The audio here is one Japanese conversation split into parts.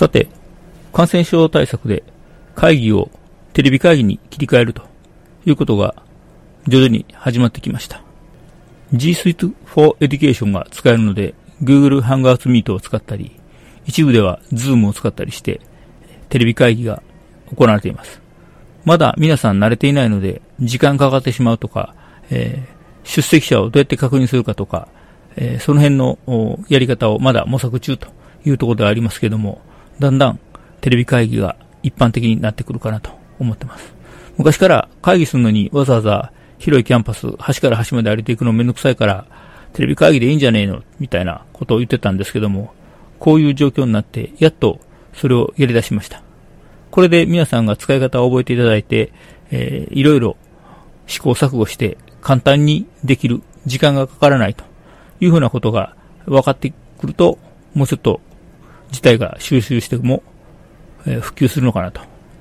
さて、感染症対策で会議をテレビ会議に切り替えるということが徐々に始まってきました。G Suite for Education が使えるので Google Hangouts Meet を使ったり、一部では Zoom を使ったりしてテレビ会議が行われています。まだ皆さん慣れていないので時間かかってしまうとか、えー、出席者をどうやって確認するかとか、えー、その辺のやり方をまだ模索中というところではありますけども、だんだんテレビ会議が一般的になってくるかなと思ってます。昔から会議するのにわざわざ広いキャンパス、端から端まで歩いていくのめんどくさいから、テレビ会議でいいんじゃねえのみたいなことを言ってたんですけども、こういう状況になって、やっとそれをやり出しました。これで皆さんが使い方を覚えていただいて、えー、いろいろ試行錯誤して簡単にできる、時間がかからないというふうなことが分かってくると、もうちょっと自体が収集しても、えー、普及するのかなと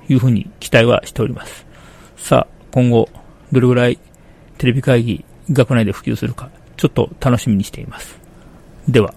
いうふうに期待はしております。さあ、今後、どれぐらいテレビ会議学内で普及するか、ちょっと楽しみにしています。では。